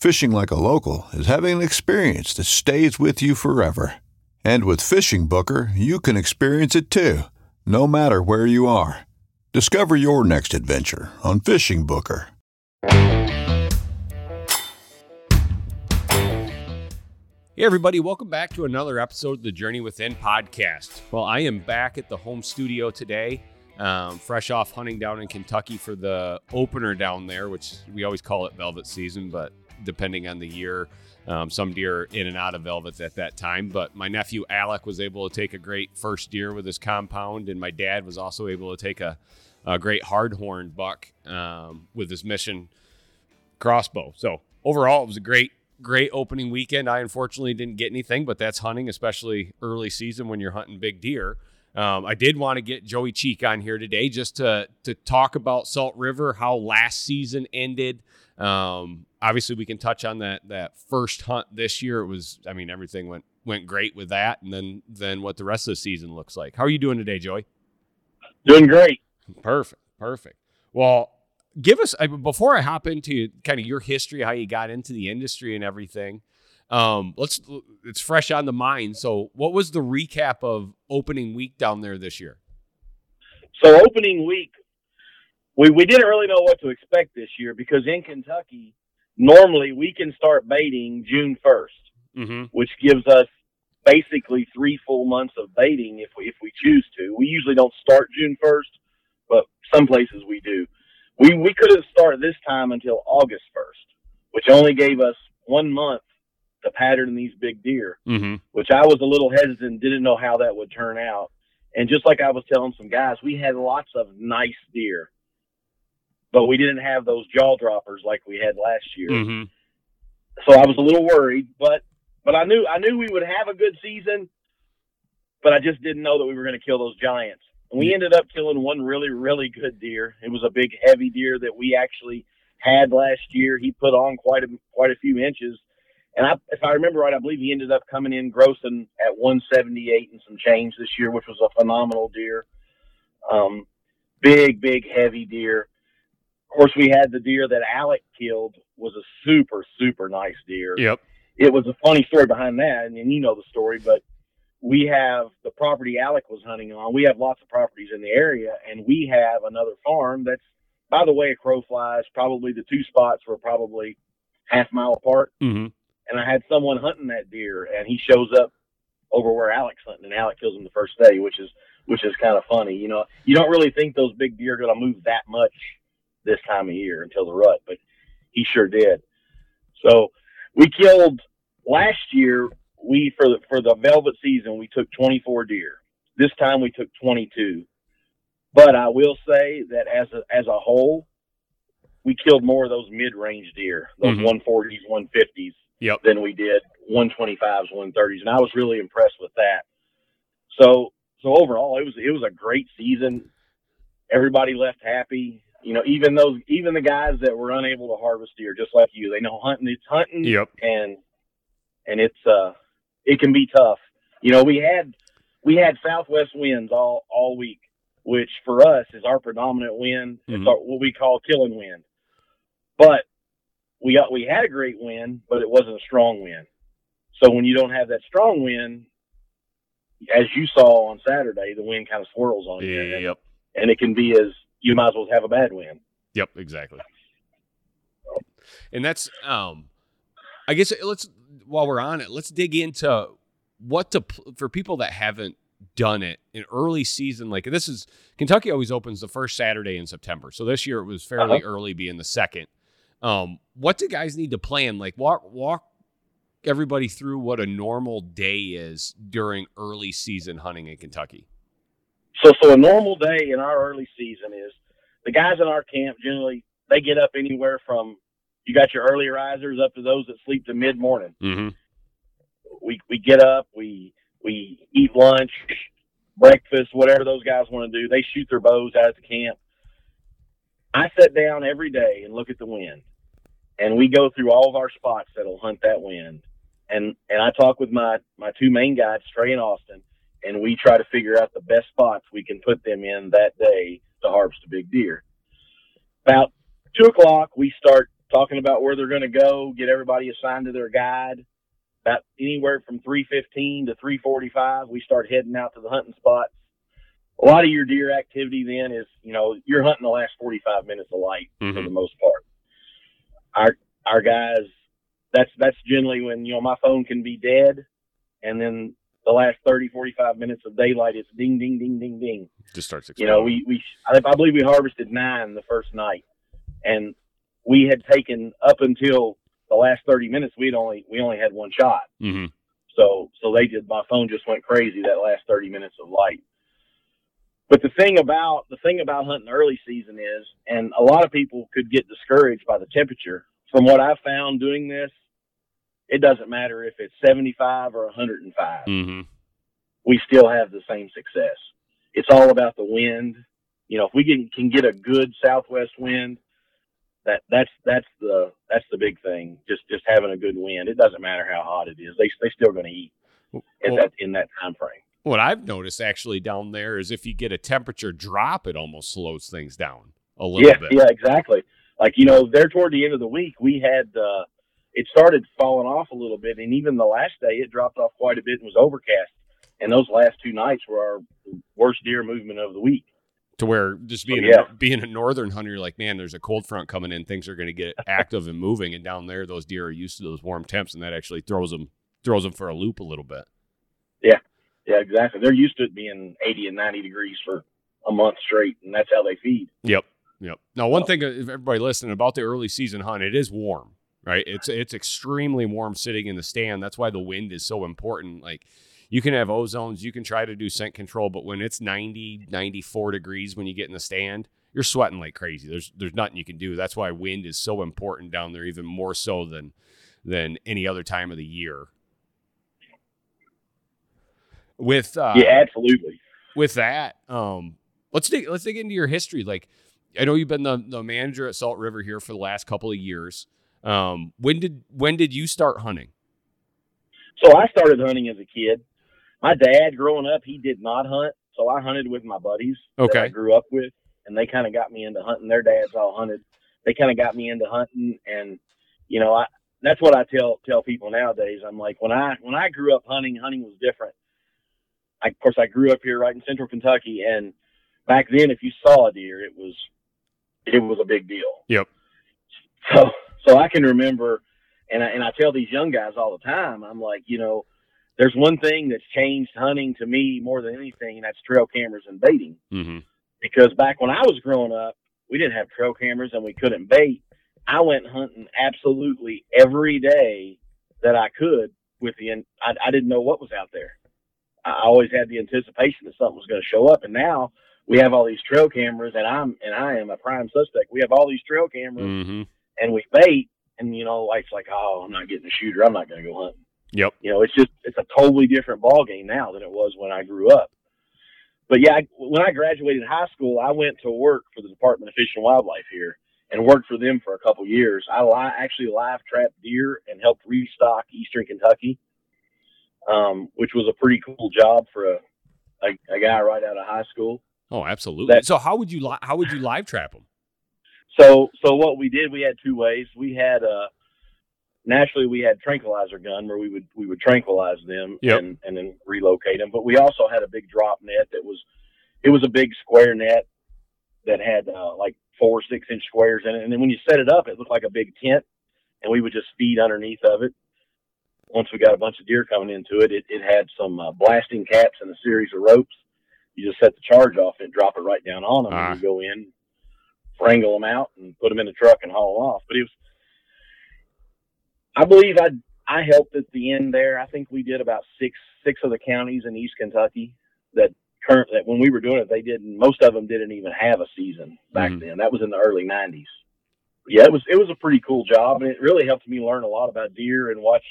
Fishing like a local is having an experience that stays with you forever. And with Fishing Booker, you can experience it too, no matter where you are. Discover your next adventure on Fishing Booker. Hey, everybody, welcome back to another episode of the Journey Within podcast. Well, I am back at the home studio today, um, fresh off hunting down in Kentucky for the opener down there, which we always call it velvet season, but depending on the year, um, some deer in and out of velvets at that time. But my nephew Alec was able to take a great first deer with his compound, and my dad was also able to take a, a great hardhorn buck um, with his mission crossbow. So overall, it was a great great opening weekend. I unfortunately didn't get anything, but that's hunting, especially early season when you're hunting big deer. Um, I did want to get Joey Cheek on here today just to to talk about Salt River, how last season ended. Um, obviously, we can touch on that that first hunt this year. It was, I mean, everything went went great with that, and then then what the rest of the season looks like. How are you doing today, Joey? Doing great. Perfect, perfect. Well, give us before I hop into kind of your history, how you got into the industry and everything. Um, let's it's fresh on the mind. So, what was the recap of opening week down there this year? So, opening week, we we didn't really know what to expect this year because in Kentucky, normally we can start baiting June 1st Mm-hmm. which gives us basically three full months of baiting if we if we choose to. We usually don't start June 1st, but some places we do. We we could have started this time until August 1st, which only gave us one month to pattern these big deer. Mm-hmm. which I was a little hesitant, didn't know how that would turn out. And just like I was telling some guys, we had lots of nice deer, but we didn't have those jaw droppers like we had last year. Mm-hmm. So I was a little worried, but but I knew I knew we would have a good season, but I just didn't know that we were going to kill those giants. And we ended up killing one really really good deer. It was a big heavy deer that we actually had last year. He put on quite a quite a few inches. And I, if I remember right, I believe he ended up coming in grossing at 178 and some change this year, which was a phenomenal deer. Um, big, big, heavy deer. Of course, we had the deer that Alec killed was a super, super nice deer. Yep. It was a funny story behind that, and, and you know the story, but we have the property Alec was hunting on. We have lots of properties in the area, and we have another farm that's, by the way, a crow flies. Probably the two spots were probably half mile apart Mm-hmm. and I had someone hunting that deer, and he shows up over where Alec's hunting, and Alec kills him the first day, which is which is kind of funny. You know, you don't really think those big deer are going to move that much this time of year until the rut, but he sure did. So we killed last year. We for the for the velvet season we took 24 deer. This time we took 22. But I will say that as a as a whole, we killed more of those mid range deer, those Mhm. 140s, 150s Yep. than we did 125s, 130s, and I was really impressed with that. So, so overall, it was it was a great season. Everybody left happy. You know, even those even the guys that were unable to harvest deer, just like you, they know hunting. is hunting, Yep. and and it's uh it can be tough. You know, we had we had southwest winds all all week, which for us is our predominant wind. Mhm. It's our, what we call killing wind. But we got, we had a great wind, but it wasn't a strong wind. So when you don't have that strong wind, as you saw on Saturday, the wind kind of swirls on you, and, Yep. and it can be as you might as well have a bad win. Yep, exactly. And that's um I guess let's while we're on it, let's dig into what to for people that haven't done it in early season like this is Kentucky always opens the first Saturday in September. So this year it was fairly Uh-huh. early being the second. Um what do guys need to plan? Like walk walk everybody through what a normal day is during early season hunting in Kentucky. So, so a normal day in our early season is the guys in our camp generally they get up anywhere from you got your early risers up to those that sleep to mid morning. Mhm. We we get up, we we eat lunch, breakfast, whatever those guys want to do. They shoot their bows out at the camp. I sit down every day and look at the wind, and we go through all of our spots that'll hunt that wind. And and I talk with my my two main guides, Trey and Austin, and we try to figure out the best spots we can put them in that day to harvest a big deer. About two o'clock, we start talking about where they're going to go, get everybody assigned to their guide. About anywhere from three fifteen to three forty five, we start heading out to the hunting spots. A lot of your deer activity then is, you know, you're hunting the last forty five minutes of light for Mhm. the most part. Our our guys, that's that's generally when you know my phone can be dead, and then the last 30, 45 minutes of daylight, it's ding, ding, ding, ding, ding. Just starts You know, we, we I, I believe we harvested nine the first night, and we had taken up until the last 30 minutes, we'd only we only had one shot. Mhm. So so they did. My phone just went crazy that last 30 minutes of light. But the thing about the thing about hunting early season is, and a lot of people could get discouraged by the temperature. From what I've found doing this, it doesn't matter if it's 75 or 105 Mm-hmm. we still have the same success. It's all about the wind. You know, if we can, can get a good southwest wind, that that's that's the that's the big thing. Just just having a good wind. It doesn't matter how hot it is. They they still going to eat in that in that time frame. What I've noticed actually down there is if you get a temperature drop, it almost slows things down a little Yeah, bit. yeah, exactly. Like you know, there toward the end of the week, we had uh, it started falling off a little bit, and even the last day, it dropped off quite a bit and was overcast. And those last two nights were our worst deer movement of the week. To where just being Oh, yeah. a, being a northern hunter, you're like, man, there's a cold front coming in. Things are going to get active and moving, and down there, those deer are used to those warm temps, and that actually throws them throws them for a loop a little bit. Yeah, yeah, exactly. They're used to it being 80 and 90 degrees for a month straight, and that's how they feed. Yep. Yep. Now, one thing, uh, if everybody listening about the early season hunt, it is warm, right? It's it's extremely warm sitting in the stand. That's why the wind is so important. Like you can have ozones, you can try to do scent control, but when it's 90, 94 degrees when you get in the stand, you're sweating like crazy. There's there's nothing you can do. That's why wind is so important down there, even more so than than any other time of the year. With uh, yeah, absolutely. with that, um, let's dig let's dig into your history. Like, I know you've been the, the manager at Salt River here for the last couple of years. Um, when did when did you start hunting? So I started hunting as a kid. My dad, growing up, he did not hunt, so I hunted with my buddies that I grew up with, and they kind of got me into hunting. Their dads all hunted. They kind of got me into hunting, and you know, I that's what I tell tell people nowadays. I'm like, when I when I grew up hunting, hunting was different. I, of course, I grew up here right in Central Kentucky, and back then, if you saw a deer, it was it was a big deal. Yep. So so I can remember, and I, and I tell these young guys all the time, I'm like, you know, there's one thing that's changed hunting to me more than anything, and that's trail cameras and baiting. Mm-hmm. Because back when I was growing up, we didn't have trail cameras and we couldn't bait. I went hunting absolutely every day that I could with the. I, I didn't know what was out there. I always had the anticipation that something was going to show up, and now we have all these trail cameras, and I'm and I am a prime suspect. We have all these trail cameras, Mm-hmm. And we bait, and you know, life's like, oh, I'm not getting a shooter. I'm not going to go hunting. Yep. You know, it's just it's a totally different ball game now than it was when I grew up. But yeah, I, when I graduated high school, I went to work for the Department of Fish and Wildlife here and worked for them for a couple years. I li- actually live trapped deer and helped restock Eastern Kentucky, um, which was a pretty cool job for a a, a guy right out of high school. Oh, absolutely. That- so how would you li- how would you live trap them? So so what we did, we had two ways. We had uh naturally we had tranquilizer gun where we would we would tranquilize them Yep. and and then relocate them. But we also had a big drop net that was it was a big square net that had uh, like four six inch squares in it. And then when you set it up, it looked like a big tent, and we would just feed underneath of it. Once we got a bunch of deer coming into it, it, it had some uh, blasting caps and a series of ropes. You just set the charge off and drop it right down on them, Ah. and you go in, wrangle them out, and put them in the truck and haul off. But it was, I believe I I helped at the end there. I think we did about six six of the counties in East Kentucky that current that when we were doing it, they didn't. Most of them didn't even have a season back Mhm. then. That was in the early '90s. Yeah, it was it was a pretty cool job, and it really helped me learn a lot about deer and watch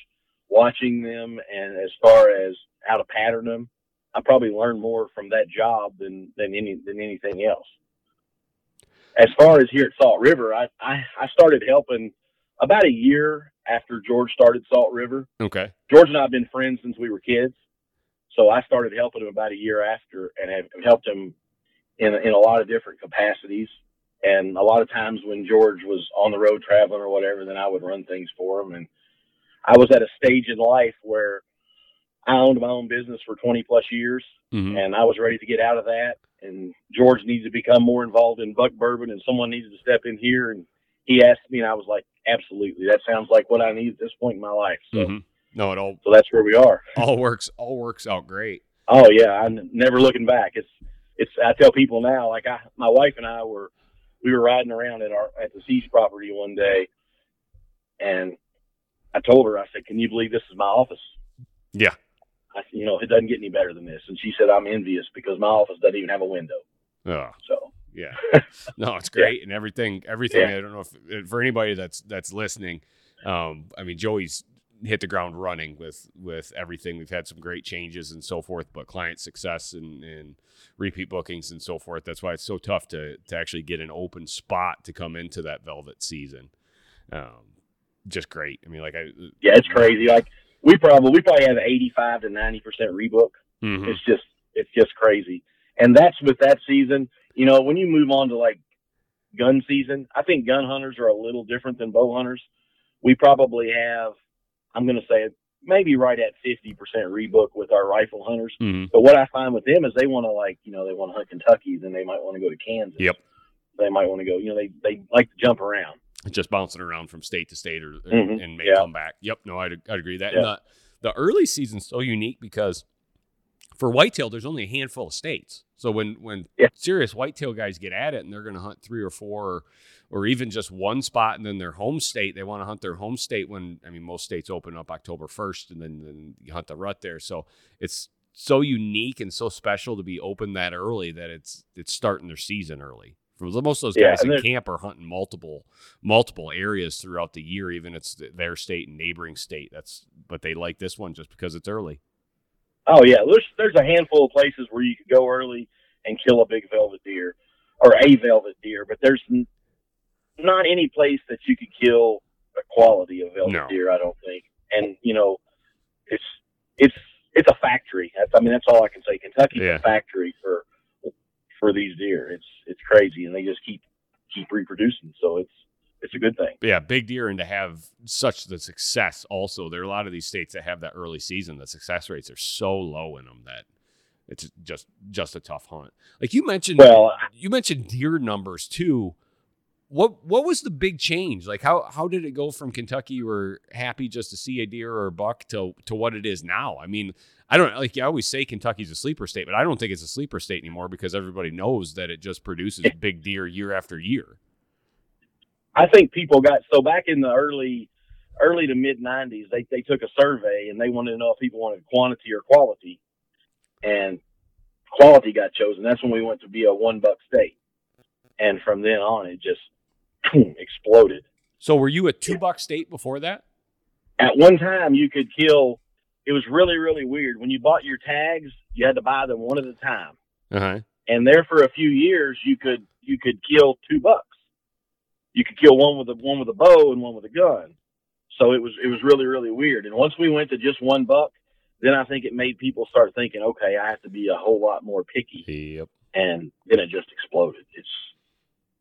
watching them. And as far as how to pattern them, I probably learned more from that job than than any than anything else. As far as here at Salt River, I I, I started helping about a year after George started Salt River. Okay. George and I have been friends since we were kids. So I started helping him about a year after and have helped him in, in a lot of different capacities. And a lot of times when George was on the road traveling or whatever, then I would run things for him. And I was at a stage in life where I owned my own business for 20 plus years Mhm. and I was ready to get out of that. And George needs to become more involved in buck bourbon, and someone needs to step in here. And he asked me, and I was like, "Absolutely, that sounds like what I need at this point in my life." So, Mhm. No, it all so that's where we are. all works all works out great. Oh yeah, I'm never looking back. It's it's. I tell people now, like I, my wife and I were, we were riding around at our at the Siege property one day, and I told her, I said, "Can you believe this is my office?" Yeah. I, you know, it doesn't get any better than this. And she said, "I'm envious because my office doesn't even have a window." Oh, So yeah. No, it's great and everything. Everything. Yeah. I don't know if for anybody that's that's listening. Um, I mean, Joey's hit the ground running with with everything. We've had some great changes and so forth, but client success and, and repeat bookings and so forth. That's why it's so tough to to actually get an open spot to come into that velvet season. Um, just great. I mean, like I. yeah, it's crazy. Like we probably we probably have 85 to 90 percent rebook. Mhm. It's just it's just crazy. And that's with that season. You know, when you move on to like gun season, I think gun hunters are a little different than bow hunters. We probably have, I'm going to say, maybe right at 50% rebook with our rifle hunters. Mhm. But what I find with them is they want to like, you know, they want to hunt Kentucky, then they might want to go to Kansas. Yep. They might want to go, you know, they, they like to jump around. Just bouncing around from state to state or Mhm. and may Yeah. come back. Yep, no, I'd, I'd agree that. Yeah. And the, the early season's so unique because for whitetail, there's only a handful of states. So when when Yeah. serious whitetail guys get at it and they're going to hunt three or four or, or even just one spot and then their home state, they want to hunt their home state when I mean most states open up October 1st and then, then you hunt the rut there. So it's so unique and so special to be open that early that it's it's starting their season early. For most of those guys in camp are hunting multiple multiple areas throughout the year, even if it's their state and neighboring state. That's but they like this one just because it's early. Oh yeah, there's there's a handful of places where you could go early and kill a big velvet deer or a velvet deer, but there's n- not any place that you could kill a quality of velvet No. deer. I don't think, and you know, it's it's it's a factory. That's, I mean, that's all I can say. Kentucky's Yeah. a factory for for these deer. It's it's crazy, and they just keep keep reproducing. So it's it's a good thing. Yeah, big deer, and to have such the success. Also, there are a lot of these states that have that early season. The success rates are so low in them that it's just just a tough hunt. Like you mentioned, Well, you mentioned deer numbers too. What what was the big change? Like how how did it go from Kentucky you were happy just to see a deer or a buck to to what it is now? I mean, I don't like I always say Kentucky's a sleeper state, but I don't think it's a sleeper state anymore because everybody knows that it just produces big deer year after year. I think people got so back in the early early to mid '90s, they they took a survey and they wanted to know if people wanted quantity or quality, and quality got chosen. That's when we went to be a one buck state, and from then on, it just exploded. So were you a two buck state before that? At one time, you could kill. It was really really weird. When you bought your tags, you had to buy them one at a time, Uh huh. and there for a few years, you could you could kill two bucks. You could kill one with a one with a bow and one with a gun. So it was it was really really weird. And once we went to just one buck, then I think it made people start thinking, okay, I have to be a whole lot more picky, Yep. and then it just exploded. It's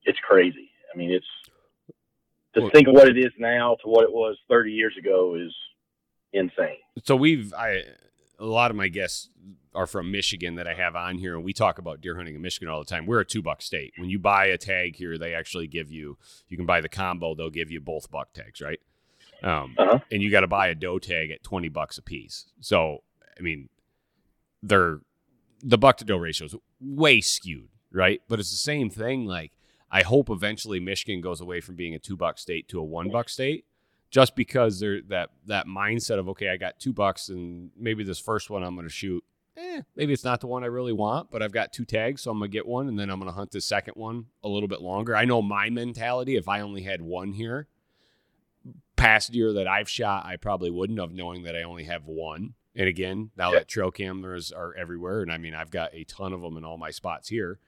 it's crazy. I mean, it's to Well- think of what it is now to what it was 30 years ago is insane. So we've I a lot of my guests are from Michigan that I have on here, and we talk about deer hunting in Michigan all the time. We're a two buck state. When you buy a tag here, they actually give you you can buy the combo. They'll give you both buck tags, right? Um, Uh-huh. And you got to buy a doe tag at twenty bucks a piece. So I mean, they're the buck to doe ratio is way skewed, right? But it's the same thing. Like I hope eventually Michigan goes away from being a two buck state to a one buck state just because there that that mindset of okay, I got two bucks and maybe this first one I'm going to shoot. Eh, maybe it's not the one I really want, but I've got two tags, so I'm gonna get one, and then I'm gonna hunt the second one a little bit longer. I know my mentality. If I only had one here, past year that I've shot, I probably wouldn't have, knowing that I only have one. And again, now Yeah. that trail cameras are everywhere, and I mean I've got a ton of them in all my spots here.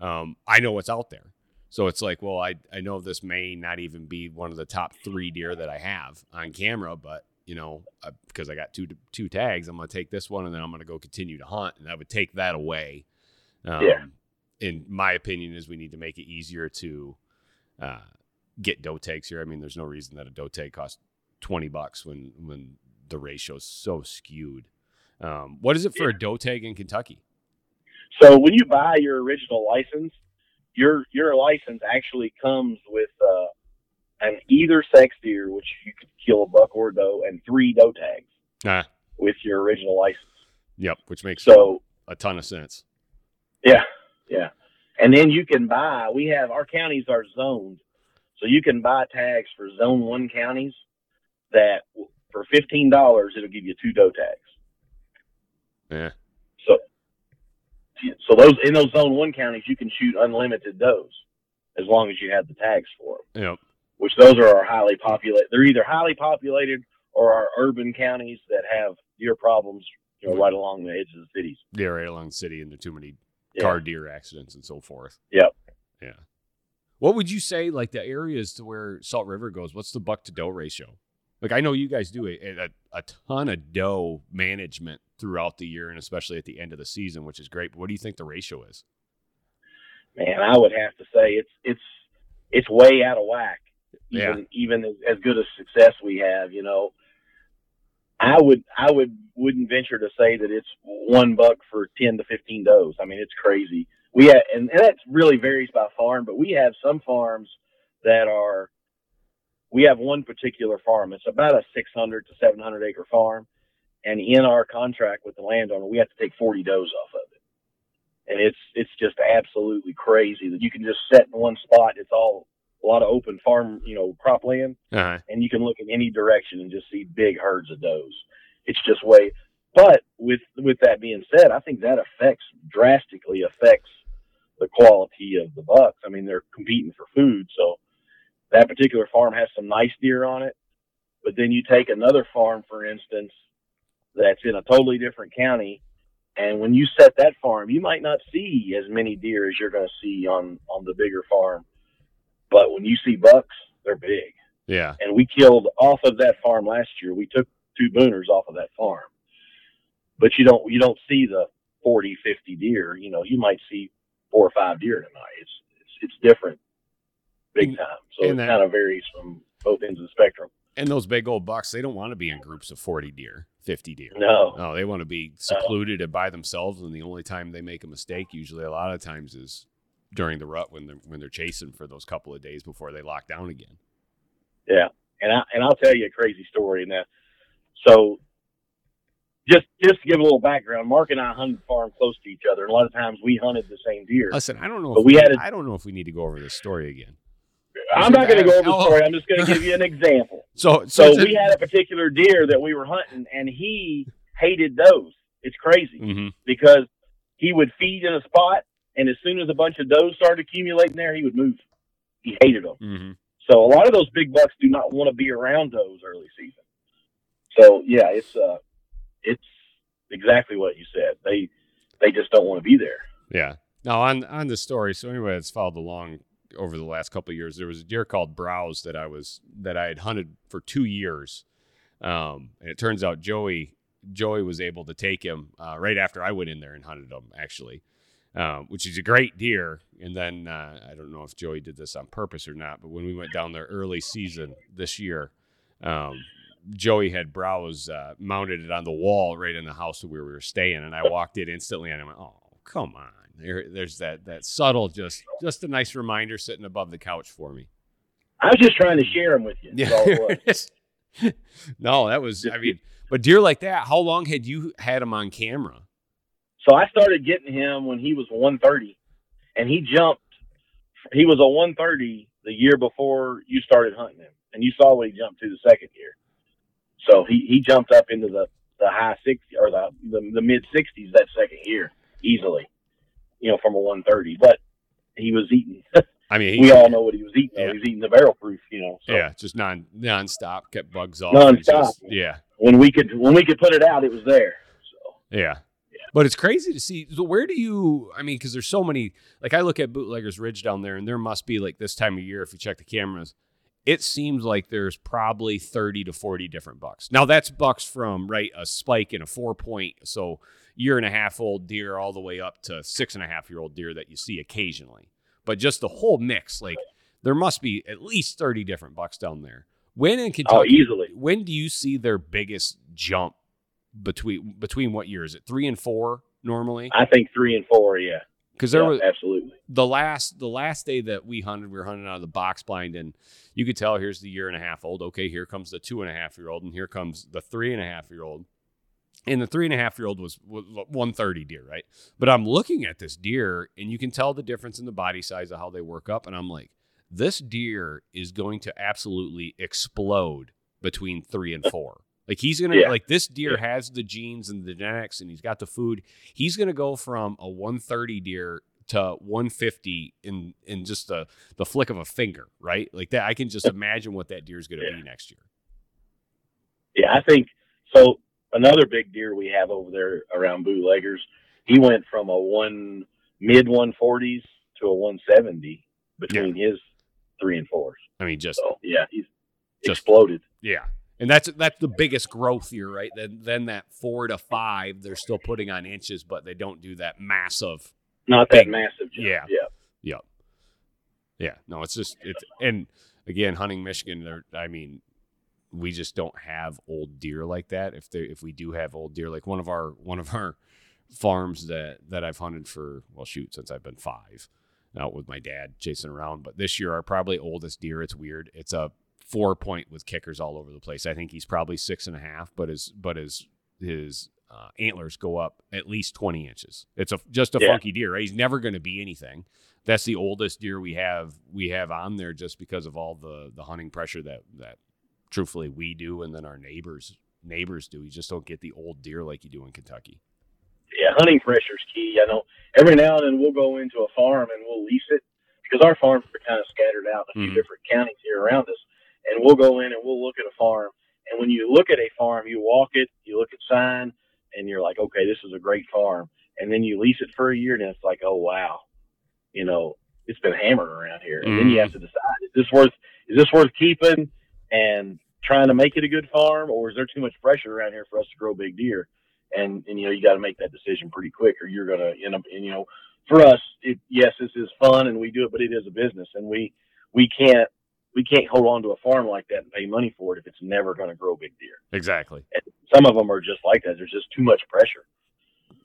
Um, I know what's out there. So it's like, well, I I know this may not even be one of the top three deer that I have on camera, but you know, uh, because I got two two tags, I'm gonna take this one and then I'm gonna go continue to hunt, and I would take that away. Um, Yeah. In my opinion, is we need to make it easier to uh, get doe tags here. I mean, there's no reason that a doe tag costs twenty bucks when when the ratio is so skewed. Um, what is it for a doe tag in Kentucky? So when you buy your original license, your your license actually comes with uh, an either sex deer, which you could kill a buck or a doe, and three doe tags Ah, with your original license. yep, which makes So a ton of sense. yeah, yeah, and then you can buy. We have our counties are zoned, so you can buy tags for Zone One counties that for fifteen dollars it'll give you two doe tags. Yeah. So, those in those Zone One counties, you can shoot unlimited does as long as you have the tags for them. Yep. Which those are our highly populated. They're either highly populated or our urban counties that have deer problems, you know, right along the edges of the cities. Yeah, right along the city, and there are too many Yeah. car deer accidents and so forth. Yep. Yeah. What would you say, like the areas to where Salt River goes? What's the buck to doe ratio? Like I know you guys do a, a, a ton of doe management throughout the year, and especially at the end of the season, which is great. But what do you think the ratio is? Man, I would have to say it's it's it's way out of whack. Even Yeah. even as, as good a success we have, you know. I would I would wouldn't venture to say that it's one buck for ten to fifteen does. I mean, it's crazy. We have, and, and that really varies by farm, but we have some farms that are. We have one particular farm. It's about a six hundred to seven hundred acre farm, and in our contract with the landowner, we have to take forty does off of it, and it's it's just absolutely crazy that you can just set in one spot. It's all a lot of open farm, you know, cropland Uh, and you can look in any direction and just see big herds of does. It's just way. But with with that being said, I think that affects drastically affects the quality of the bucks. I mean, they're competing for food, so that particular farm has some nice deer on it. But then you take another farm, for instance, that's in a totally different county, and when you set that farm, you might not see as many deer as you're going to see on on the bigger farm. But when you see bucks, they're big yeah. and we killed off of that farm last year. We took two booners off of that farm, but you don't you don't see the 40, 50 deer. You know, you might see four or five deer tonight. It's it's, it's different, big time. So it and that- kind of varies from both ends of the spectrum. And those big old bucks, they don't want to be in groups of forty deer, fifty deer. No, No, they want to be secluded and by themselves, and the only time they make a mistake, usually a lot of times, is during the rut when they're when they're chasing for those couple of days before they lock down again. Yeah, and I and I'll tell you a crazy story now. So, just just to give a little background, Mark and I hunted farm close to each other, and a lot of times we hunted the same deer. Listen, I don't know. But If we we, had a- I don't know if we need to go over this story again. I'm not going to go over the story. I'm just going to give you an example. So, So so, we had a particular deer that we were hunting, and he hated those. It's crazy hmm because he would feed in a spot, and as soon as a bunch of does started accumulating there, he would move. He hated them. hmm So a lot of those big bucks do not want to be around does early season. So yeah, it's uh, it's exactly what you said. They they just don't want to be there. Yeah. Now on on the story. So anyway, it's followed along over the last couple years. There was a deer called Browse that I was that I had hunted for two years, um, and it turns out Joey Joey was able to take him uh, right after I went in there and hunted him, actually, um, which is a great deer. And then uh, I don't know if Joey did this on purpose or not, but when we went down there early season this year, um, Joey had browse uh, mounted it on the wall right in the house where we were staying, and I walked in instantly and I went, "Oh, come on!" There, there's that that subtle, just just a nice reminder sitting above the couch for me. I was just trying to share them with you. that's all it was. no, that was I mean, but deer like that. How long had you had him on camera? So I started getting him when he was 130, and he jumped. He was a 130 the year before you started hunting him, and you saw what he jumped to the second year. So he, he jumped up into the, the high 60 or the the, the mid 60s that second year easily, you know, from a 130. But he was eating. I mean, he, we all know what he was eating. Yeah. He was eating the barrel proof, you know. So yeah, just non nonstop, kept bugs off. Nonstop. Just- yeah, when we could when we could put it out, it was there. So yeah. But it's crazy to see. So where do you? I mean, because there's so many. Like I look at Bootleggers Ridge down there, and there must be like this time of year if you check the cameras. It seems like there's probably 30 to 40 different bucks. Now that's bucks from right a spike in a four point, so year and a half old deer all the way up to six and a half year old deer that you see occasionally. But just the whole mix, like there must be at least 30 different bucks down there. When in oh, Kentucky, easily. when do you see their biggest jump between between what year is it three and four normally I think three and four. Yeah, because there Yeah, was absolutely. the last the last day that we hunted we were hunting out of the box blind and you could tell here's the year and a half old okay here comes the two and a half year old and here comes the three and a half year old and the three and a half year old was, was 130 deer right but i'm looking at this deer and you can tell the difference in the body size of how they work up and i'm like this deer is going to absolutely explode between three and four like he's gonna Yeah. like this deer has the genes and the genetics and he's got the food he's gonna go from a 130 deer to 150 in in just the the flick of a finger right like that i can just imagine what that deer is gonna Yeah. be next year Yeah, I think so. Another big deer we have over there around bootleggers, he went from a one mid one forties to a one seventy between his three and fours. i mean just So yeah, he's Just- exploded. Yeah. And that's that's the biggest growth here, right? Then then that four to five, they're still putting on inches, but they don't do that massive. Not that massive. Jump. Yeah. yeah. Yep. Yeah. No, it's just it's and again, hunting Michigan. There, I mean, we just don't have old deer like that. If they if we do have old deer, like one of our one of our farms that that I've hunted for well, shoot, since I've been five, out with my dad chasing around. But this year, our probably oldest deer. It's weird. It's a four point with kickers all over the place. I think he's probably six and a half, but his but his his uh, antlers go up at least twenty inches. It's a just a Yeah. funky deer. Right? He's never going to be anything. That's the oldest deer we have we have on there just because of all the the hunting pressure that that truthfully we do and then our neighbors neighbors do. You just don't get the old deer like you do in Kentucky. yeah, hunting pressure's key. I know every now and then we'll go into a farm and we'll lease it because our farms are kind of scattered out in a Mhm. few different counties here around us. And we'll go in and we'll look at a farm. And when you look at a farm, you walk it, you look at sign, and you're like, okay, this is a great farm. And then you lease it for a year, and it's like, oh wow, you know, it's been hammered around here. And then you have to decide: is this worth is this worth keeping and trying to make it a good farm, or is there too much pressure around here for us to grow big deer? and and you know you got to make that decision pretty quick or you're gonna end up and you know for us it, yes this is fun and we do it but it is a business and we we can't we can't hold on to a farm like that and pay money for it if it's never going to grow big deer Exactly. some of them are just like that there's just too much pressure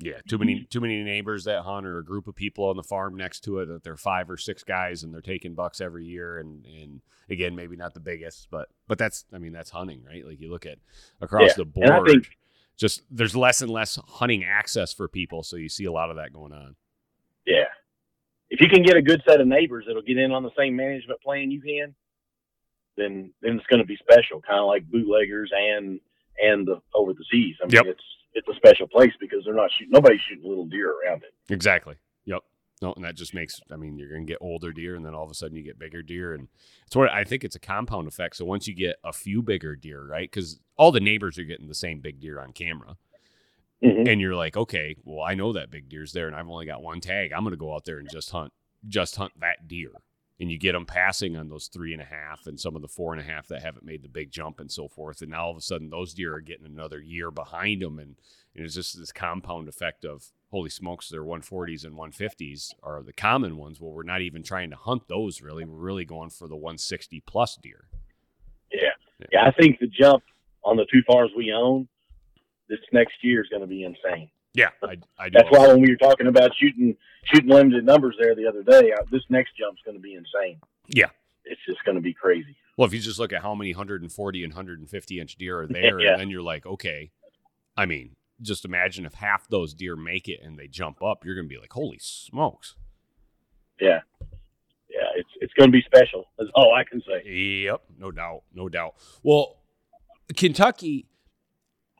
Yeah, too many mm-hmm. too many neighbors that hunt or a group of people on the farm next to it that they're five or six guys and they're taking bucks every year and and again maybe not the biggest but but that's I mean that's hunting right like you look at across Yeah, the board think- just there's less and less hunting access for people so you see a lot of that going on. yeah if you can get a good set of neighbors that'll get in on the same management plan you can then then it's going to be special kind of like bootleggers and and the over the seas i mean Yep. it's it's a special place because they're not shooting nobody's shooting little deer around it Exactly. Yep. No, and that just makes I mean you're going to get older deer and then all of a sudden you get bigger deer and it's what I think it's a compound effect. So once you get a few bigger deer, right? Cuz all the neighbors are getting the same big deer on camera. Mhm. and you're like, okay, well, I know that big deer's there, and I've only got one tag. I'm going to go out there and just hunt, just hunt that deer. And you get them passing on those three and a half and some of the four and a half that haven't made the big jump and so forth. And now all of a sudden those deer are getting another year behind them. And, and it's just this compound effect of holy smokes, their 140s and 150s are the common ones. Well, we're not even trying to hunt those really. We're really going for the 160 plus deer. Yeah. Yeah. I think the jump on the two farms we own this next year is going to be insane. Yeah, I, I That's why when we were talking about shooting shooting limited numbers there the other day, I, this next jump's going to be insane. Yeah, it's just going to be crazy. Well, if you just look at how many 140 and 150 inch deer are there, yeah. and then you're like, okay, I mean, just imagine if half those deer make it and they jump up, you're going to be like, holy smokes. Yeah, yeah, it's it's going to be special. That's all I can say. Yep, no doubt, no doubt. Well, Kentucky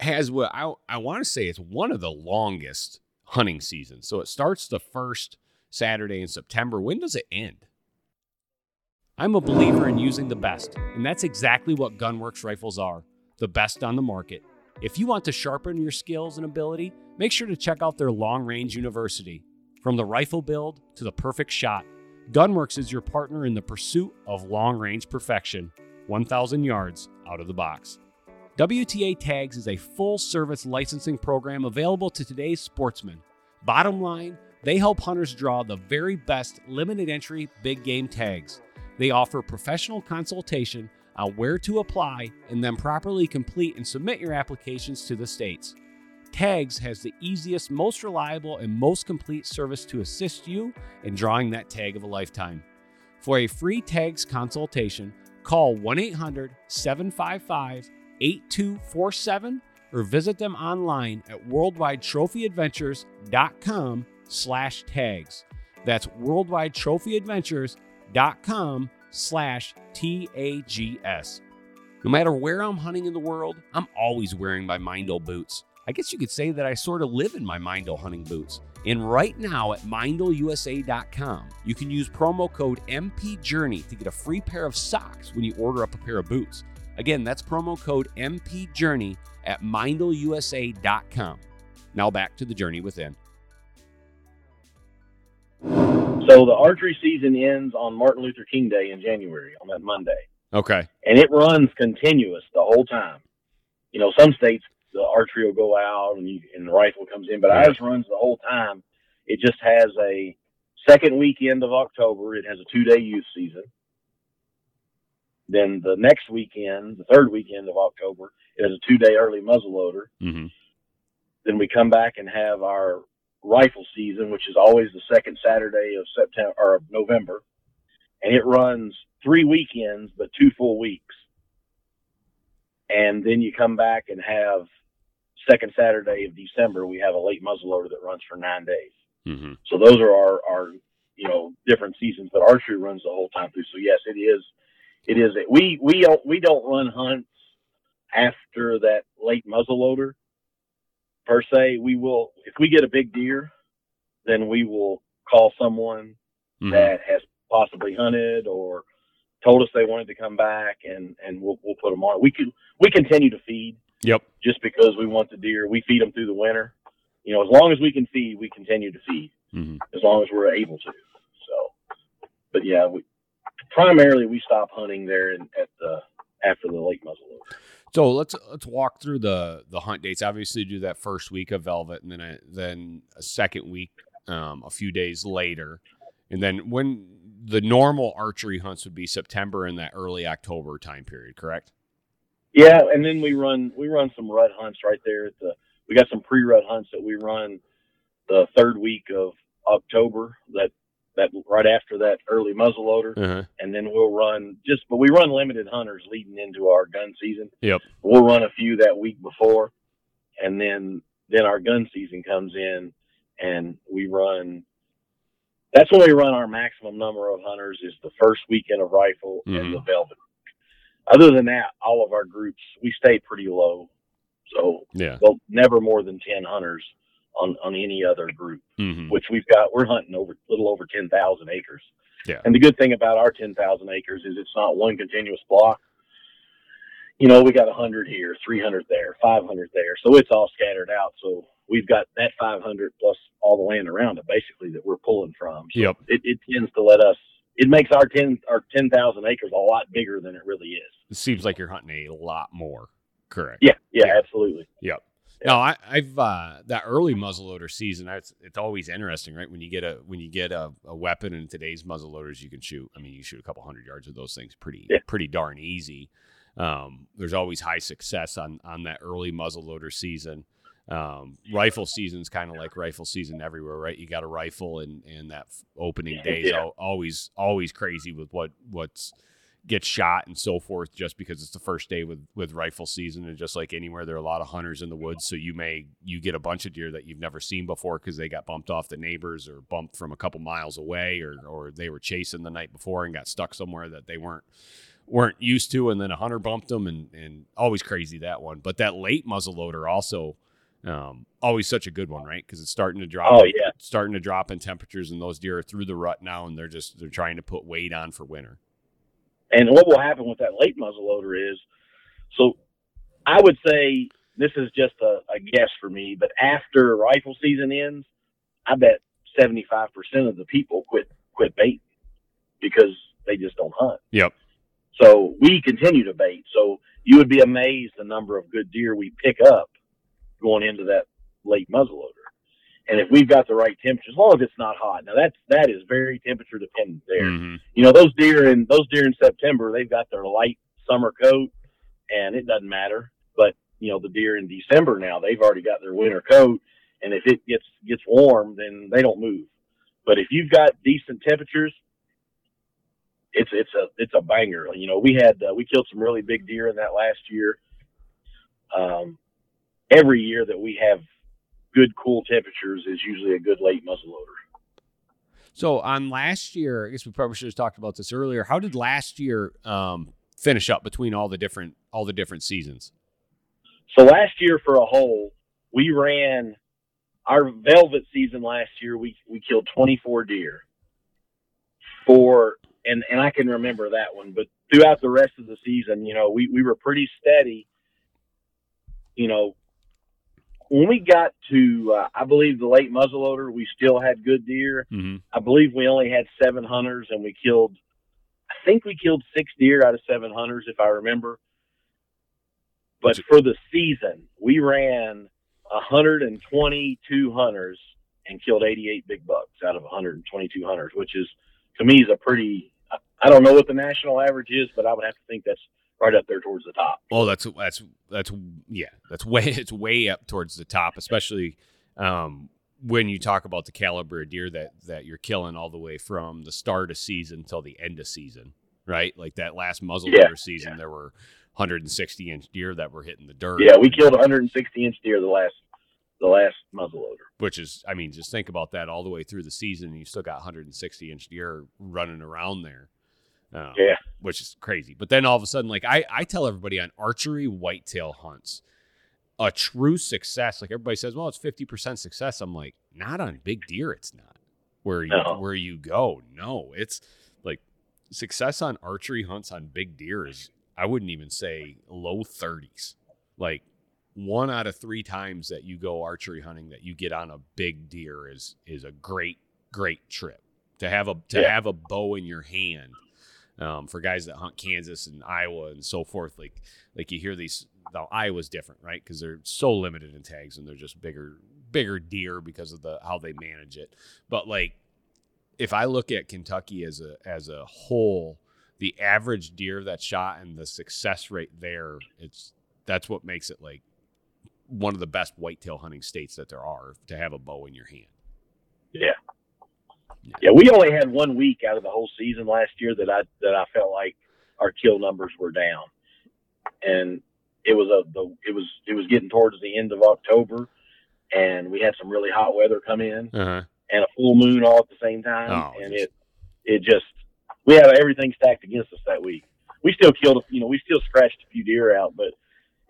has what I, I want to say it's one of the longest hunting seasons. So it starts the first Saturday in September. When does it end? I'm a believer in using the best, and that's exactly what Gunwerks rifles are the best on the market. If you want to sharpen your skills and ability, make sure to check out their long range university. From the rifle build to the perfect shot, Gunwerks is your partner in the pursuit of long range perfection, 1,000 yards out of the box. WTA Tags is a full service licensing program available to today's sportsmen. Bottom line, they help hunters draw the very best limited entry big game tags. They offer professional consultation on where to apply and then properly complete and submit your applications to the states. Tags has the easiest, most reliable, and most complete service to assist you in drawing that tag of a lifetime. For a free tags consultation, call 1 800 755 8247 or visit them online at worldwidetrophyadventures.com slash tags. That's worldwidetrophyadventures.com slash T-A-G-S. No matter where I'm hunting in the world, I'm always wearing my Meindl boots. I guess you could say that I sort of live in my Meindl hunting boots. And right now at MeindlUSA.com, you can use promo code MPJourney to get a free pair of socks when you order up a pair of boots. Again, that's promo code MPJourney at MeindlUSA.com. Now back to the journey within. So the archery season ends on Martin Luther King Day in January on that Monday. Okay. And it runs continuous the whole time. You know, some states the archery will go out and, you, and the rifle comes in, but yeah. ours runs the whole time. It just has a second weekend of October. It has a two day youth season. Then the next weekend, the third weekend of October, it has a two day early muzzleloader. Mm-hmm. Then we come back and have our rifle season, which is always the second Saturday of September or of November, and it runs three weekends but two full weeks. And then you come back and have second Saturday of December, we have a late muzzleloader that runs for nine days. Mm-hmm. So those are our, our, you know, different seasons, but archery runs the whole time through. So yes, it is, it is, we, we don't, we don't run hunts after that late muzzleloader per se. We will, if we get a big deer, then we will call someone mm-hmm. that has possibly hunted or told us they wanted to come back and, and we'll, we'll put them on. We can, we continue to feed. Yep. Just because we want the deer, we feed them through the winter. You know, as long as we can feed, we continue to feed. Mm-hmm. As long as we're able to. So, but yeah, we primarily we stop hunting there in, at the after the late muzzleloader. So let's let's walk through the the hunt dates. Obviously, do that first week of velvet, and then a, then a second week, um, a few days later, and then when the normal archery hunts would be September and that early October time period. Correct? Yeah, and then we run we run some rut hunts right there at the. We got some pre rut hunts that we run the third week of October. That that right after that early muzzleloader, uh-huh. and then we'll run just. But we run limited hunters leading into our gun season. Yep. We'll run a few that week before, and then then our gun season comes in, and we run. That's when we run our maximum number of hunters. Is the first weekend of rifle mm-hmm. and the velvet other than that, all of our groups we stay pretty low. So yeah, well, never more than ten hunters on on any other group. Mm-hmm. Which we've got, we're hunting over a little over ten thousand acres. Yeah. And the good thing about our ten thousand acres is it's not one continuous block. You know, we got a hundred here, three hundred there, five hundred there, so it's all scattered out. So we've got that five hundred plus all the land around it, basically that we're pulling from. So yep. It, it tends to let us it makes our ten our ten thousand acres a lot bigger than it really is. It seems like you're hunting a lot more. Correct. Yeah, yeah, Yeah. absolutely. Yep. No, I, I've uh, that early muzzleloader season. It's, it's always interesting, right? When you get a when you get a, a weapon in today's muzzleloaders, you can shoot. I mean, you shoot a couple hundred yards with those things pretty Yeah. pretty darn easy. Um, there's always high success on on that early muzzleloader season. Um, rifle season's kind of like rifle season everywhere, right? You got a rifle, and and that opening day is Yeah. al- always always crazy with what what's gets shot and so forth just because it's the first day with with rifle season and just like anywhere there are a lot of hunters in the woods. So you may you get a bunch of deer that you've never seen before because they got bumped off the neighbors or bumped from a couple miles away or or they were chasing the night before and got stuck somewhere that they weren't weren't used to. And then a hunter bumped them and and always crazy that one. But that late muzzle muzzleloader also um always such a good one right? Because it's starting to drop Oh yeah, starting to drop in temperatures and those deer are through the rut now and they're just they're trying to put weight on for winter and what will happen with that late muzzleloader is, so I would say this is just a, a guess for me, but after rifle season ends, I bet seventy five percent of the people quit quit baiting because they just don't hunt. yep So we continue to bait. So you would be amazed the number of good deer we pick up going into that late muzzleloader. And if we've got the right temperature, as long as it's not hot. Now that's that is very temperature dependent there. Mhm. You know, those deer in those deer in September, they've got their light summer coat and it doesn't matter. But, you know, the deer in December now, they've already got their winter coat and if it gets gets warm, then they don't move. But if you've got decent temperatures, it's it's a it's a banger. You know, we had uh, we killed some really big deer in that last year. Um, every year that we have good cool temperatures is usually a good late muzzleloader. So on last year, I guess we probably should have talked about this earlier. How did last year um, finish up between all the different all the different seasons? So last year for a whole, we ran our velvet season last year. We we killed 24 deer. For and and I can remember that one, but throughout the rest of the season, you know, we we were pretty steady. You know, when we got to, uh, I believe the late muzzleloader, we still had good deer. Mm-hmm. I believe we only had seven hunters, and we killed. I think we killed six deer out of seven hunters, if I remember. But for the season, we ran 122 hunters and killed 88 big bucks out of 122 hunters, which is to me is a pretty. I don't know what the national average is, but I would have to think that's right up there towards the top. Oh, that's that's that's yeah, that's way it's way up towards the top, especially um, when you talk about the caliber of deer that that you're killing all the way from the start of season till the end of season, right? Like that last muzzleloader Yeah, season, there were 160 inch deer that were hitting the dirt. Yeah, we killed 160 inch deer the last the last muzzleloader. which is I mean, just think about that all the way through the season, and you still got 160 inch deer running around there. Um, Yeah. which is crazy. But then all of a sudden, like I, I tell everybody on archery whitetail hunts, a true success. Like everybody says, well, it's 50 percent success. I'm like, not on big deer, it's not. Where you No. where you go, no, it's like success on archery hunts on big deer is I wouldn't even say low 30s. Like one out of three times that you go archery hunting that you get on a big deer is is a great great trip to have a to Yeah. have a bow in your hand um, for guys that hunt Kansas and Iowa and so forth like like you hear these now Iowa's different right because they're so limited in tags and they're just bigger bigger deer because of the how they manage it but like if I look at Kentucky as a as a whole the average deer that's shot and the success rate there it's that's what makes it like one of the best whitetail hunting states that there are to have a bow in your hand. Yeah. Yeah, we only had one week out of the whole season last year that I that I felt like our kill numbers were down, and it was a the it was it was getting towards the end of October, and we had some really hot weather come in Uh-huh. and a full moon all at the same time, Oh, and it it just we had everything stacked against us that week. We still killed, you know, we still scratched a few deer out, but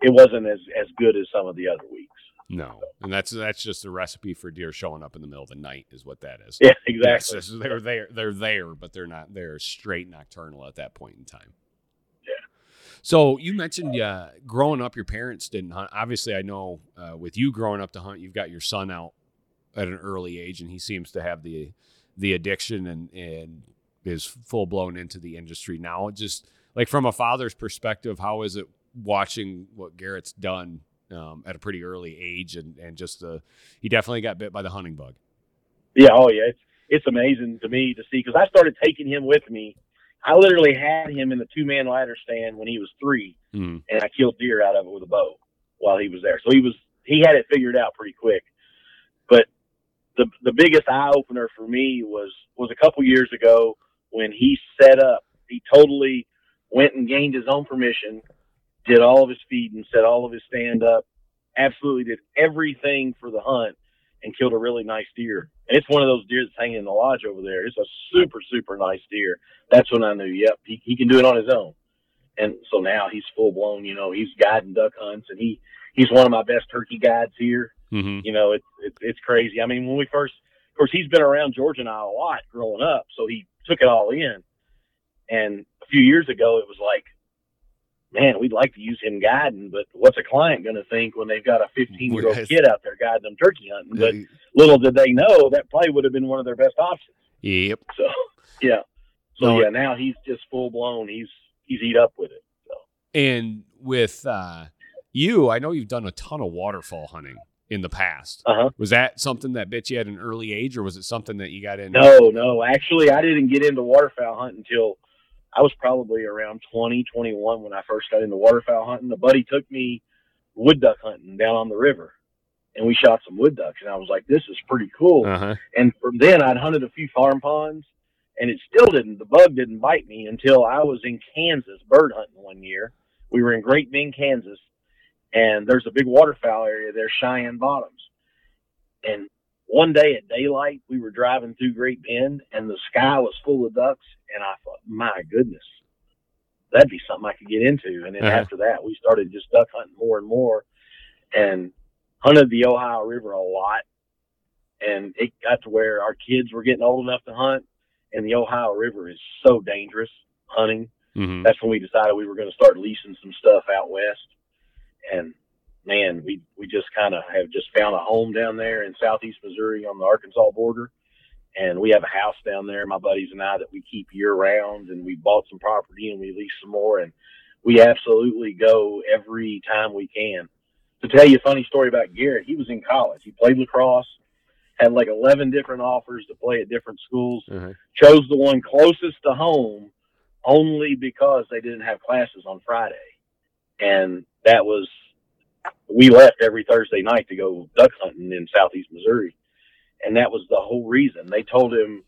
it wasn't as as good as some of the other weeks. No, and that's that's just a recipe for deer showing up in the middle of the night is what that is. Yeah, exactly. they're there. They're there, but they're not. They're straight nocturnal at that point in time. Yeah. So you mentioned uh, growing up, your parents didn't hunt. Obviously, I know uh, with you growing up to hunt, you've got your son out at an early age, and he seems to have the the addiction and and is full blown into the industry now. Just like from a father's perspective, how is it watching what Garrett's done um, at a pretty early age, and and just the he definitely got bit by the hunting bug. Yeah, oh yeah, it's it's amazing to me to see because I started taking him with me. I literally had him in the two man ladder stand when he was three, Mm. and I killed deer out of it with a bow while he was there. So he was he had it figured out pretty quick. But the the biggest eye opener for me was was a couple years ago when he set up. He totally went and gained his own permission, did all of his feeding, set all of his stand up, absolutely did everything for the hunt, and killed a really nice deer. And it's one of those deer that's hanging in the lodge over there. It's a super super nice deer. That's when I knew, yep, he, he can do it on his own. And so now he's full blown. You know, he's guiding duck hunts, and he he's one of my best turkey guides here. hmm You know, it's it's it's crazy. I mean, when we first, of course, he's been around Georgia and I a lot growing up, so he took it all in. And a few years ago, it was like, man, we'd like to use him guiding, but what's a client going to think when they've got a 15 year old kid out there guiding them turkey hunting? But little did they know that probably would have been one of their best options. Yep. So, yeah. So No, yeah, now he's just full blown. He's he's eat up with it. So And with uh, you, I know you've done a ton of waterfowl hunting in the past. uh huh. Was that something that bit you at an early age, or was it something that you got into? No, no. Actually, I didn't get into waterfowl hunting until I was probably around 20, 21 when I first got into waterfowl hunting. A buddy took me wood duck hunting down on the river, and we shot some wood ducks. And I was like, "This is pretty cool." Uh huh. And from then, I'd hunted a few farm ponds, and it still didn't. The bug didn't bite me until I was in Kansas bird hunting one year. We were in Great Bend, Kansas, and there's a big waterfowl area there, Cheyenne Bottoms. And one day at daylight, we were driving through Great Bend, and the sky was full of ducks. And I thought, my goodness, that'd be something I could get into. And then Uh-huh. after that, we started just duck hunting more and more, and hunted the Ohio River a lot and it got to where our kids were getting old enough to hunt, and the Ohio River is so dangerous hunting. hmm That's when we decided we were going to start leasing some stuff out west, and man, we we just kind of have just found a home down there in southeast Missouri on the Arkansas border, and we have a house down there, my buddies and I, that we keep year round, and we bought some property and we lease some more, and we absolutely go every time we can. To tell you a funny story about Garrett, he was in college. He played lacrosse, had like 11 different offers to play at different schools, Uh-huh. chose the one closest to home only because they didn't have classes on Friday. And that was, we left every Thursday night to go duck hunting in southeast Missouri. And that was the whole reason. They told him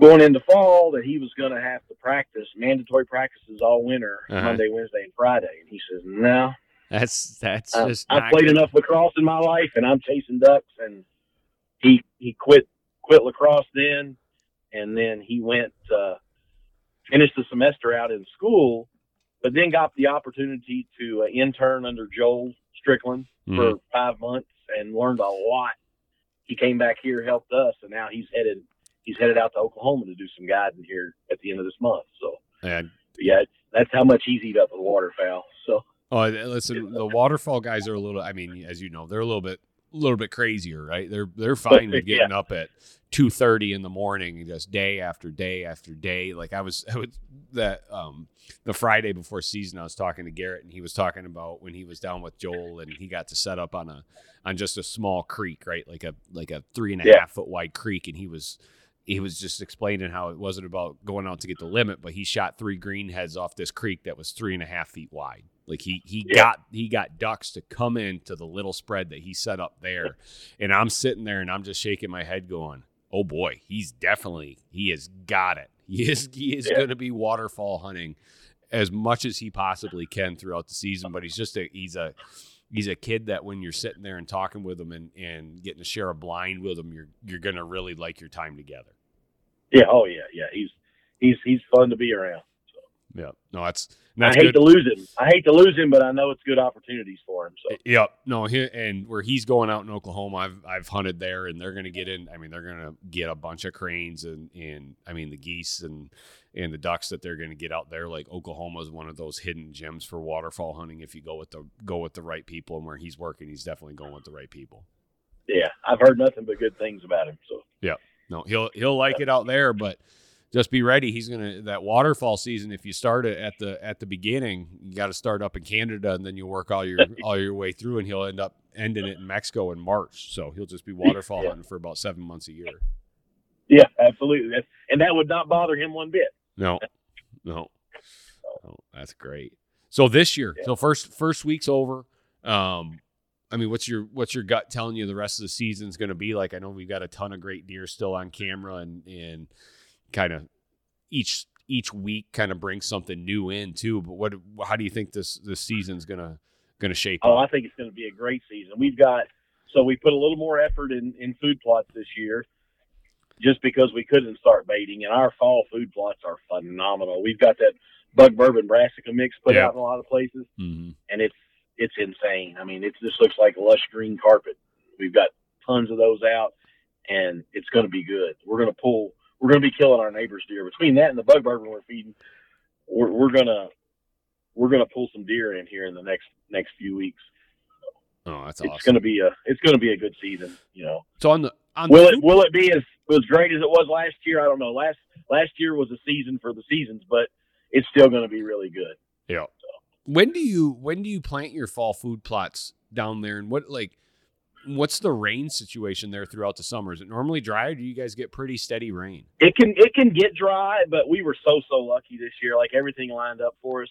going into fall that he was going to have to practice mandatory practices all winter, Uh-huh. Monday, Wednesday, and Friday. And he says, no, That's that's uh, just. I've played good. enough lacrosse in my life, and I'm chasing ducks. And he he quit quit lacrosse then, and then he went uh, finished the semester out in school, but then got the opportunity to uh, intern under Joel Strickland Mhm. for five months and learned a lot. He came back here, helped us, and now he's headed he's headed out to Oklahoma to do some guiding here at the end of this month. So And yeah, that's how much he's eat up with waterfowl. So. Oh, listen, the waterfowl guys are a little. I mean, as you know, they're a little bit, little bit crazier, right? They're they're fine with Yeah. getting up at two thirty in the morning, just day after day after day. Like I was, I was that um the Friday before season, I was talking to Garrett, and he was talking about when he was down with Joel, and he got to set up on a on just a small creek, right, like a like a three and a half Yeah. foot wide creek, and he was. He was just explaining how it wasn't about going out to get the limit, but he shot three greenheads off this creek that was three and a half feet wide. Like he he Yeah. got he got ducks to come into the little spread that he set up there, and I'm sitting there and I'm just shaking my head, going, "Oh boy, he's definitely he has got it. He is he is Yeah. going to be waterfowl hunting as much as he possibly can throughout the season. But he's just a he's a he's a kid that when you're sitting there and talking with him and and getting to share a blind with him, you're you're going to really like your time together. Yeah, oh yeah, yeah. He's he's he's fun to be around. Yeah, no, that's I hate good. to lose him. I hate to lose him, but I know it's good opportunities for him. So Yep. No, he, and where he's going out in Oklahoma, I've I've hunted there, and they're going to get in. I mean, they're going to get a bunch of cranes and and I mean the geese and and the ducks that they're going to get out there. Like Oklahoma is one of those hidden gems for waterfowl hunting. If you go with the go with the right people, and where he's working, he's definitely going with the right people. yeah, I've heard nothing but good things about him. So yeah, No, he'll he'll like it out there, but just be ready. He's gonna that waterfowl season. If you start it at the at the beginning, you got to start up in Canada, and then you'll work all your all your way through, and he'll end up ending it in Mexico in March. So he'll just be waterfowl Yeah. hunting for about seven months a year. Yeah, absolutely. That's, and that would not bother him one bit. No, no, no that's great. So this year, Yeah. so first first week's over. Um, I mean, what's your what's your gut telling you the rest of the season's going to be like? I know we've got a ton of great deer still on camera, and and kind of each each week kind of brings something new in too. But what how do you think this this season's gonna gonna shape Oh, I think it's going to be a great season. We've got so we put a little more effort in in food plots this year, just because we couldn't start baiting, and our fall food plots are phenomenal. We've got that bug bourbon brassica mix put Yeah. out in a lot of places, hmm and it's it's insane. I mean, it just looks like lush green carpet. We've got tons of those out, and it's going to be good. We're going to pull. We're going to be killing our neighbors' deer. Between that and the bug bourbon we're feeding, we're, we're gonna we're gonna pull some deer in here in the next next few weeks. Oh, that's awesome! It's awesome. gonna be a it's gonna be a good season. You know, so on the on will the it will it be as as great as it was last year? I don't know. Last last year was a season for the seasons, but it's still going to be really good. Yeah. When do you when do you plant your fall food plots down there, and what like what's the rain situation there throughout the summer? Is it normally dry, or do you guys get pretty steady rain? It can it can get dry, but we were so so lucky this year. Like everything lined up for us.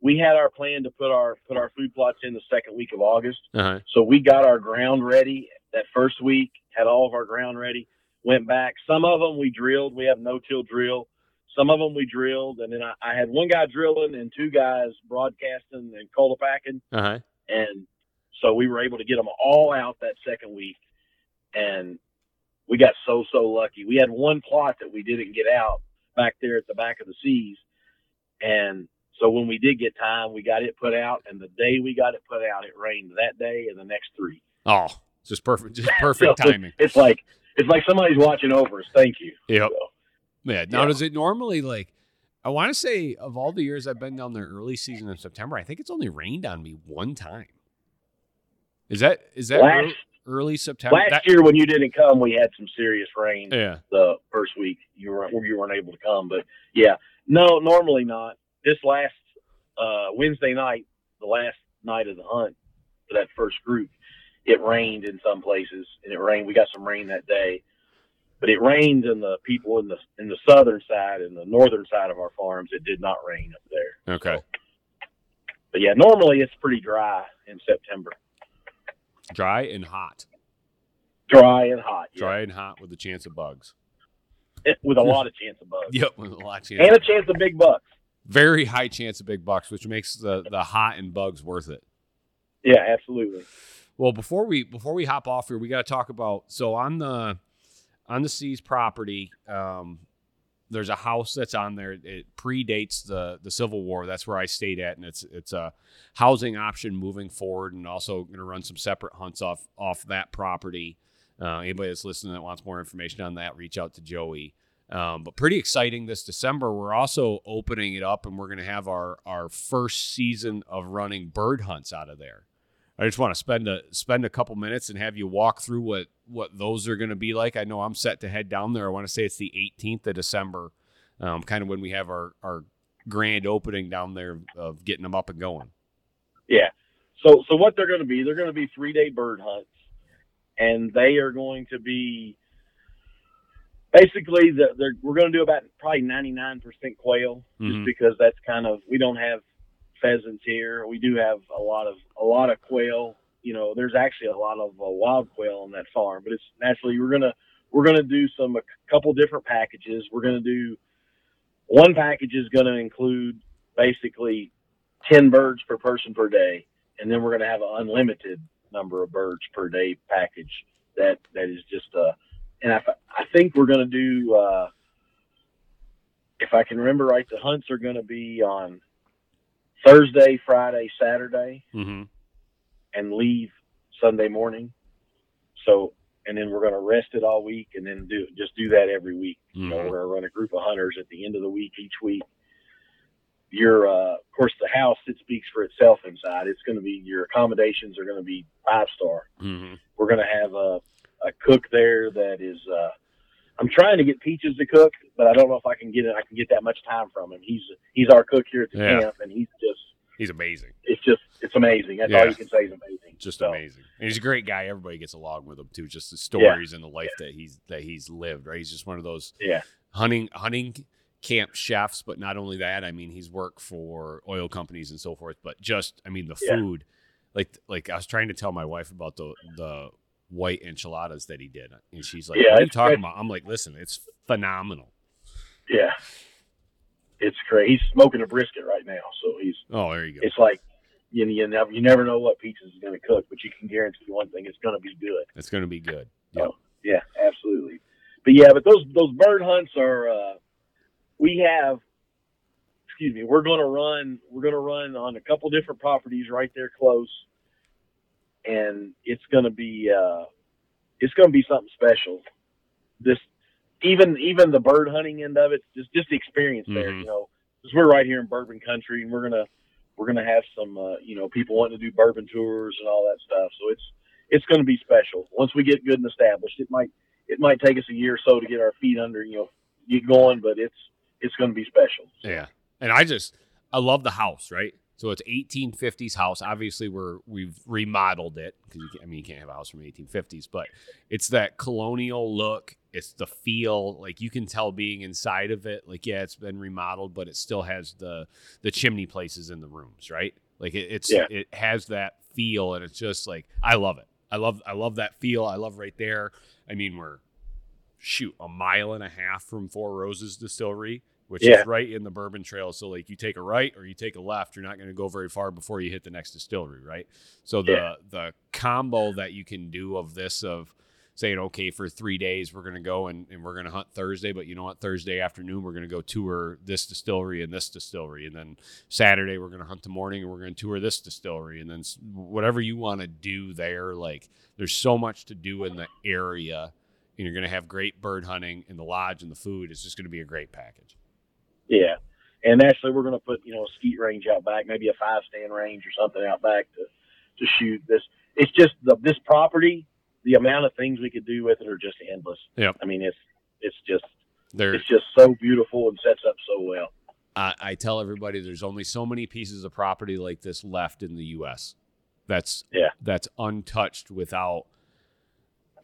We had our plan to put our put our food plots in the second week of August. Uh huh. So we got our ground ready that first week, had all of our ground ready, went back. Some of them we drilled. We have no till drill. Some of them we drilled. And then I, I had one guy drilling and two guys broadcasting and packing. Uh huh. And so we were able to get them all out that second week. And we got so, so lucky. We had one plot that we didn't get out back there at the back of the seas. And so when we did get time, we got it put out. And the day we got it put out, it rained that day and the next three. Oh, just perfect, just perfect So timing. It's like it's like somebody's watching over us. Thank you. Yep. So, Yeah. Now, Yeah. does it normally like? I want to say of all the years I've been down there early season in September, I think it's only rained on me one time. Is that is that Last- ear- early September? last That- year when you didn't come, we had some serious rain. yeah. the first week you weren't you weren't able to come. But yeah, no, normally not. This last uh, Wednesday night, the last night of the hunt for that first group, it rained in some places, and it rained. We got some rain that day, but it rained in the people in the in the southern side and the northern side of our farms. It did not rain up there. Okay. But yeah, normally it's pretty dry in September, Dry and hot. dry and hot. yeah. Dry and hot with a chance of bugs. with a lot of chance of bugs Yep, with a lot of chance. and a chance of big bucks. very high chance of big bucks, which makes the the hot and bugs worth it. Yeah, absolutely. Well, before we before we hop off here, we got to talk about so on the on the Seas property. Um, there's a house that's on there. It predates the the Civil War. That's where I stayed at, and it's it's a housing option moving forward, and also going to run some separate hunts off off that property. Uh, anybody that's listening that wants more information on that, reach out to Joey. Um, but pretty exciting this December. We're also opening it up, and we're going to have our our first season of running bird hunts out of there. I just want to spend a spend a couple minutes and have you walk through what what those are going to be like. I know I'm set to head down there. I want to say it's the 18th of December, um, kind of when we have our our grand opening down there of getting them up and going. Yeah. So so what they're going to be? They're going to be three day bird hunts, and they are going to be basically the, they're, we're going to do about probably ninety nine percent quail, Mhm. just because that's kind of we don't have pheasants here. We do have a lot of a lot of quail. You know, there's actually a lot of uh, wild quail on that farm, but it's naturally we're gonna we're gonna do some a couple different packages. We're gonna do one package is to include basically 10 birds per person per day and then we're to have an unlimited number of birds per day package that that is just uh and i, I think we're to do uh if i can remember right the hunts are going to be on thursday friday saturday Mm-hmm. and leave sunday morning so and then we're going to rest it all week and then do just do that every week you know, Mhm. we're going to run a group of hunters at the end of the week each week. Your, uh, of course, the house it speaks for itself inside. It's going to be your accommodations are going to be five star. Mm-hmm. We're going to have a, a cook there that is uh, I'm trying to get Peaches to cook, but I don't know if I can get it. I can get that much time from him. He's he's our cook here at the Yeah. camp, and he's just He's amazing. it's just it's amazing. That's Yeah. all you can say is amazing. Just So, amazing. And he's a great guy. Everybody gets along with him too. Just the stories and the life that he's that he's lived. Right. He's just one of those Yeah, hunting hunting camp chefs. But not only that, I mean, he's worked for oil companies and so forth. But just, I mean, the Yeah. food. Like like I was trying to tell my wife about the the white enchiladas that he did, and she's like, Yeah, "What are you talking great. about?" I'm like, "Listen, it's phenomenal." yeah. It's crazy. He's smoking a brisket right now, so he's. Oh, there you go. It's like you, you never you never know what Peaches is going to cook, but you can guarantee one thing: it's going to be good. It's going to be good. Oh. Yep. Yeah, absolutely. But yeah, but those those bird hunts are. Uh, we have. Excuse me. We're going to run. We're going to run on a couple different properties right there close, and it's going to be. Uh, it's to be something special. This, even even the bird hunting end of it, just just the experience there. Mhm. You know, because we're right here in Bourbon Country, and we're gonna we're gonna have some uh, you know people wanting to do bourbon tours and all that stuff. So it's it's going to be special once we get good and established. It might it might take us a year or so to get our feet under you know get going, but it's it's going to be special. Yeah. And I just I love the house, right? So it's 1850s house. Obviously, we're we've remodeled it because I mean you can't have a house from 1850s, but it's that colonial look. It's the feel, like you can tell being inside of it. Like yeah, it's been remodeled, but it still has the the chimney places in the rooms, right? Like it, it's Yeah. it has that feel, and it's just like I love it. I love I love that feel. I love right there. I mean we're shoot a mile and a half from Four Roses Distillery, which Yeah. is right in the Bourbon Trail. So like you take a right or you take a left, you're not going to go very far before you hit the next distillery, right? So the Yeah. the combo that you can do of this of saying, okay, for three days we're going to go and, and we're going to hunt Thursday, but you know what? Thursday afternoon we're going to go tour this distillery and this distillery, and then Saturday we're going to hunt the morning and we're going to tour this distillery, and then whatever you want to do there, like there's so much to do in the area and you're going to have great bird hunting and the lodge and the food. It's just going to be a great package. Yeah, and actually we're going to put you know a skeet range out back, maybe a five stand range or something out back to to shoot this. It's just the this property, the amount of things we could do with it are just endless. Yeah, I mean it's it's just There, it's just so beautiful and sets up so well. I, I tell everybody there's only so many pieces of property like this left in the U.S. That's Yeah. that's untouched without.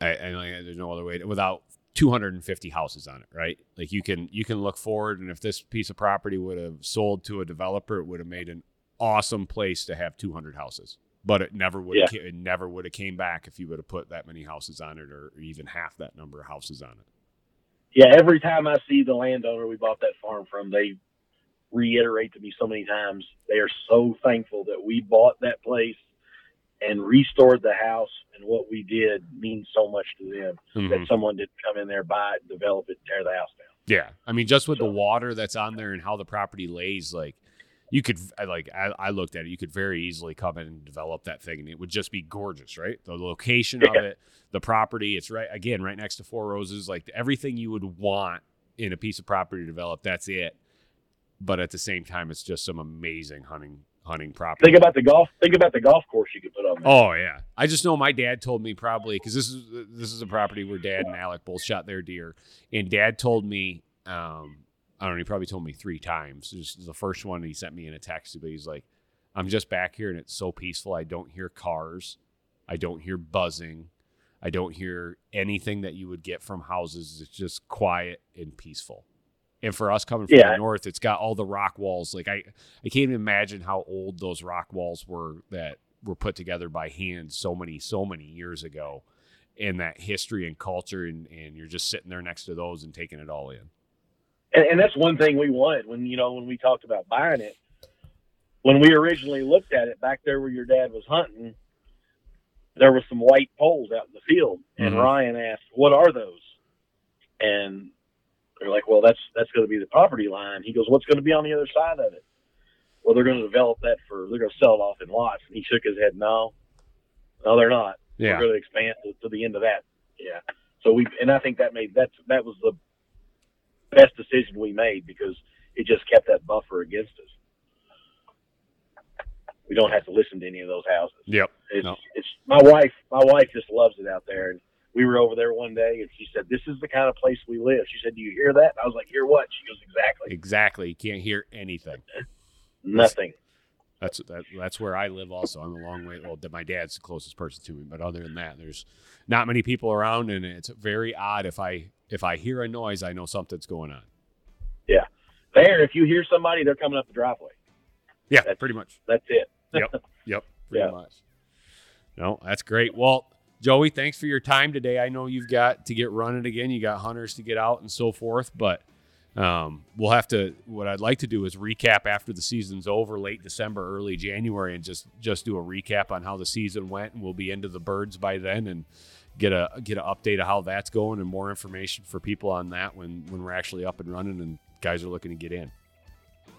I, I like, there's no other way to, without 250 houses on it, right? Like you can you can look forward, and if this piece of property would have sold to a developer, it would have made an awesome place to have 200 houses. But it never would have it never would have came back if you would have put that many houses on it, or even half that number of houses on it. Yeah, every time I see the landowner we bought that farm from, they reiterate to me so many times they are so thankful that we bought that place and restored the house and what we did means so much to them Mhm. that someone didn't come in there buy it develop it tear the house down Yeah, I mean, just with the water that's on there and how the property lays, like you could, like, I, I looked at it. You could very easily come in and develop that thing, and it would just be gorgeous, right? The location of it, the property, it's right again, right next to Four Roses, like everything you would want in a piece of property to develop. That's it. But at the same time, it's just some amazing hunting hunting property. think about the golf think about the golf course you could put on there. Oh yeah, I just know my dad told me probably because this is this is a property where dad and Alec both shot their deer, and dad told me, um, I don't know, he probably told me three times. This is the first one he sent me in a text, but he's like, I'm just back here and it's so peaceful. I don't hear cars, I don't hear buzzing, I don't hear anything that you would get from houses. It's just quiet and peaceful. And for us coming from Yeah. the north, it's got all the rock walls. Like I, I can't even imagine how old those rock walls were that were put together by hand so many, so many years ago. And that history and culture, and, and you're just sitting there next to those and taking it all in. and, and that's one thing we wanted when you know when we talked about buying it when we originally looked at it back there where your dad was hunting there were some white poles out in the field and Mhm. ryan asked what are those and they're like well that's that's going to be the property line he goes what's going to be on the other side of it well they're going to develop that for they're going to sell it off in lots and he shook his head no no they're not Yeah. we're going to expand to, to the end of that yeah so we and i think that made that's that was the best decision we made because it just kept that buffer against us. We don't have to listen to any of those houses. Yep. It's, No. it's my wife. My wife just loves it out there, and we were over there one day, and she said, "This is the kind of place we live." She said, "Do you hear that?" I was like, "Hear what?" She goes, "Exactly, Exactly. You can't hear anything. nothing." That's that, that's where I live. Also, I'm a long way. Well, my dad's the closest person to me, but other than that, there's not many people around, and it's very odd. If I if I hear a noise, I know something's going on. Yeah, there, if you hear somebody, they're coming up the driveway. Yeah, That's- pretty much. That's it. Yep, yep, pretty Yeah. much. No, that's great. Well, Joey, thanks for your time today. I know you've got to get running again. You got hunters to get out and so forth, but um, we'll have to. What I'd like to do is recap after the season's over, late December, early January, and just just do a recap on how the season went, and we'll be into the birds by then, and get a get an update of how that's going and more information for people on that when when we're actually up and running and guys are looking to get in.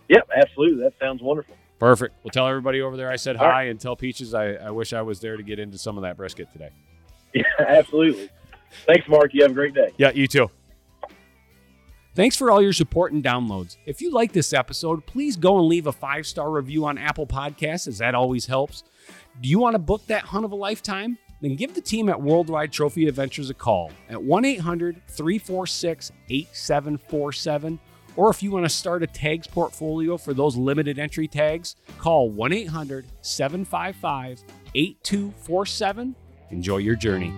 Yep, absolutely. That sounds wonderful. Perfect. Well, tell everybody over there I said All hi and tell Peaches I, I wish I was there to get into some of that brisket today. Yeah, absolutely. Thanks, Mark. You have a great day. Yeah, you too. Thanks for all your support and downloads. If you like this episode, please go and leave a five star review on Apple Podcasts, as that always helps. Do you want to book that hunt of a lifetime? Then give the team at Worldwide Trophy Adventures a call at 1 800 346 8747. Or if you want to start a tags portfolio for those limited entry tags, call 1 800 755 8247. Enjoy your journey.